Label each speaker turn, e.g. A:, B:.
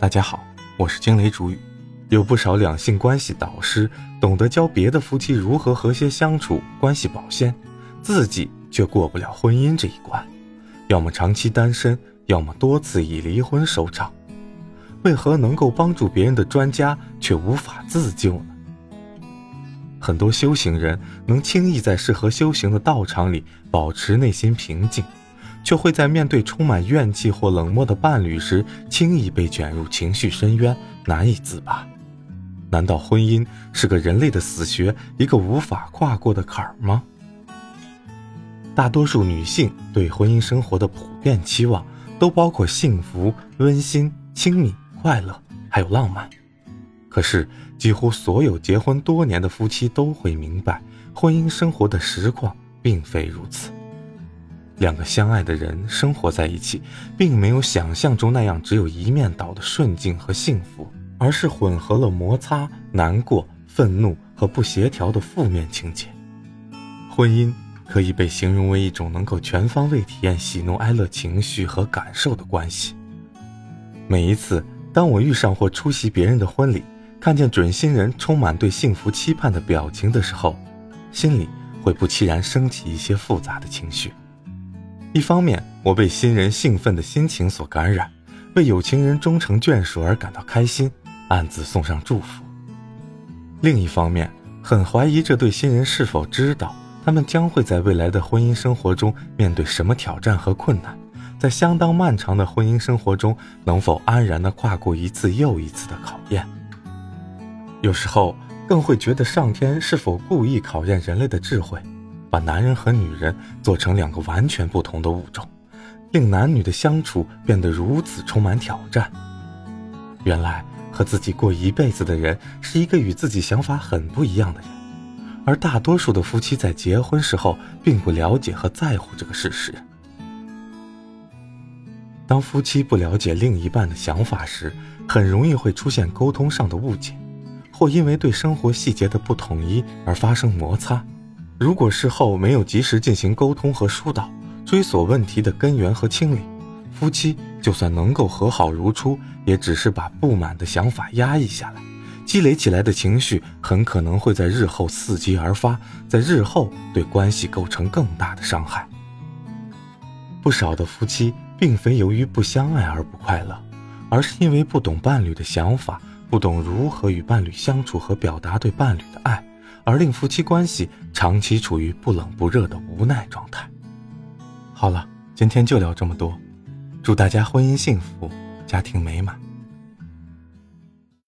A: 大家好，我是惊雷主语。有不少两性关系导师懂得教别的夫妻如何和谐相处、关系保鲜，自己却过不了婚姻这一关，要么长期单身，要么多次以离婚收场。为何能够帮助别人的专家却无法自救呢？很多修行人能轻易在适合修行的道场里保持内心平静。却会在面对充满怨气或冷漠的伴侣时，轻易被卷入情绪深渊，难以自拔。难道婚姻是个人类的死穴，一个无法跨过的坎儿吗？大多数女性对婚姻生活的普遍期望，都包括幸福、温馨、亲密、快乐，还有浪漫。可是，几乎所有结婚多年的夫妻都会明白，婚姻生活的实况并非如此。两个相爱的人生活在一起，并没有想象中那样只有一面倒的顺境和幸福，而是混合了摩擦、难过、愤怒和不协调的负面情节。婚姻可以被形容为一种能够全方位体验喜怒哀乐情绪和感受的关系。每一次当我遇上或出席别人的婚礼，看见准新人充满对幸福期盼的表情的时候，心里会不期然升起一些复杂的情绪。一方面，我被新人兴奋的心情所感染，为有情人终成眷属而感到开心，暗自送上祝福；另一方面，很怀疑这对新人是否知道他们将会在未来的婚姻生活中面对什么挑战和困难，在相当漫长的婚姻生活中能否安然地跨过一次又一次的考验。有时候，更会觉得上天是否故意考验人类的智慧。把男人和女人做成两个完全不同的物种，令男女的相处变得如此充满挑战。原来和自己过一辈子的人是一个与自己想法很不一样的人，而大多数的夫妻在结婚时候并不了解和在乎这个事实。当夫妻不了解另一半的想法时，很容易会出现沟通上的误解，或因为对生活细节的不统一而发生摩擦。如果事后没有及时进行沟通和疏导，追索问题的根源和清理，夫妻就算能够和好如初，也只是把不满的想法压抑下来，积累起来的情绪很可能会在日后伺机而发，在日后对关系构成更大的伤害。不少的夫妻并非由于不相爱而不快乐，而是因为不懂伴侣的想法，不懂如何与伴侣相处和表达对伴侣的爱。而令夫妻关系长期处于不冷不热的无奈状态。好了，今天就聊这么多，祝大家婚姻幸福，家庭美满。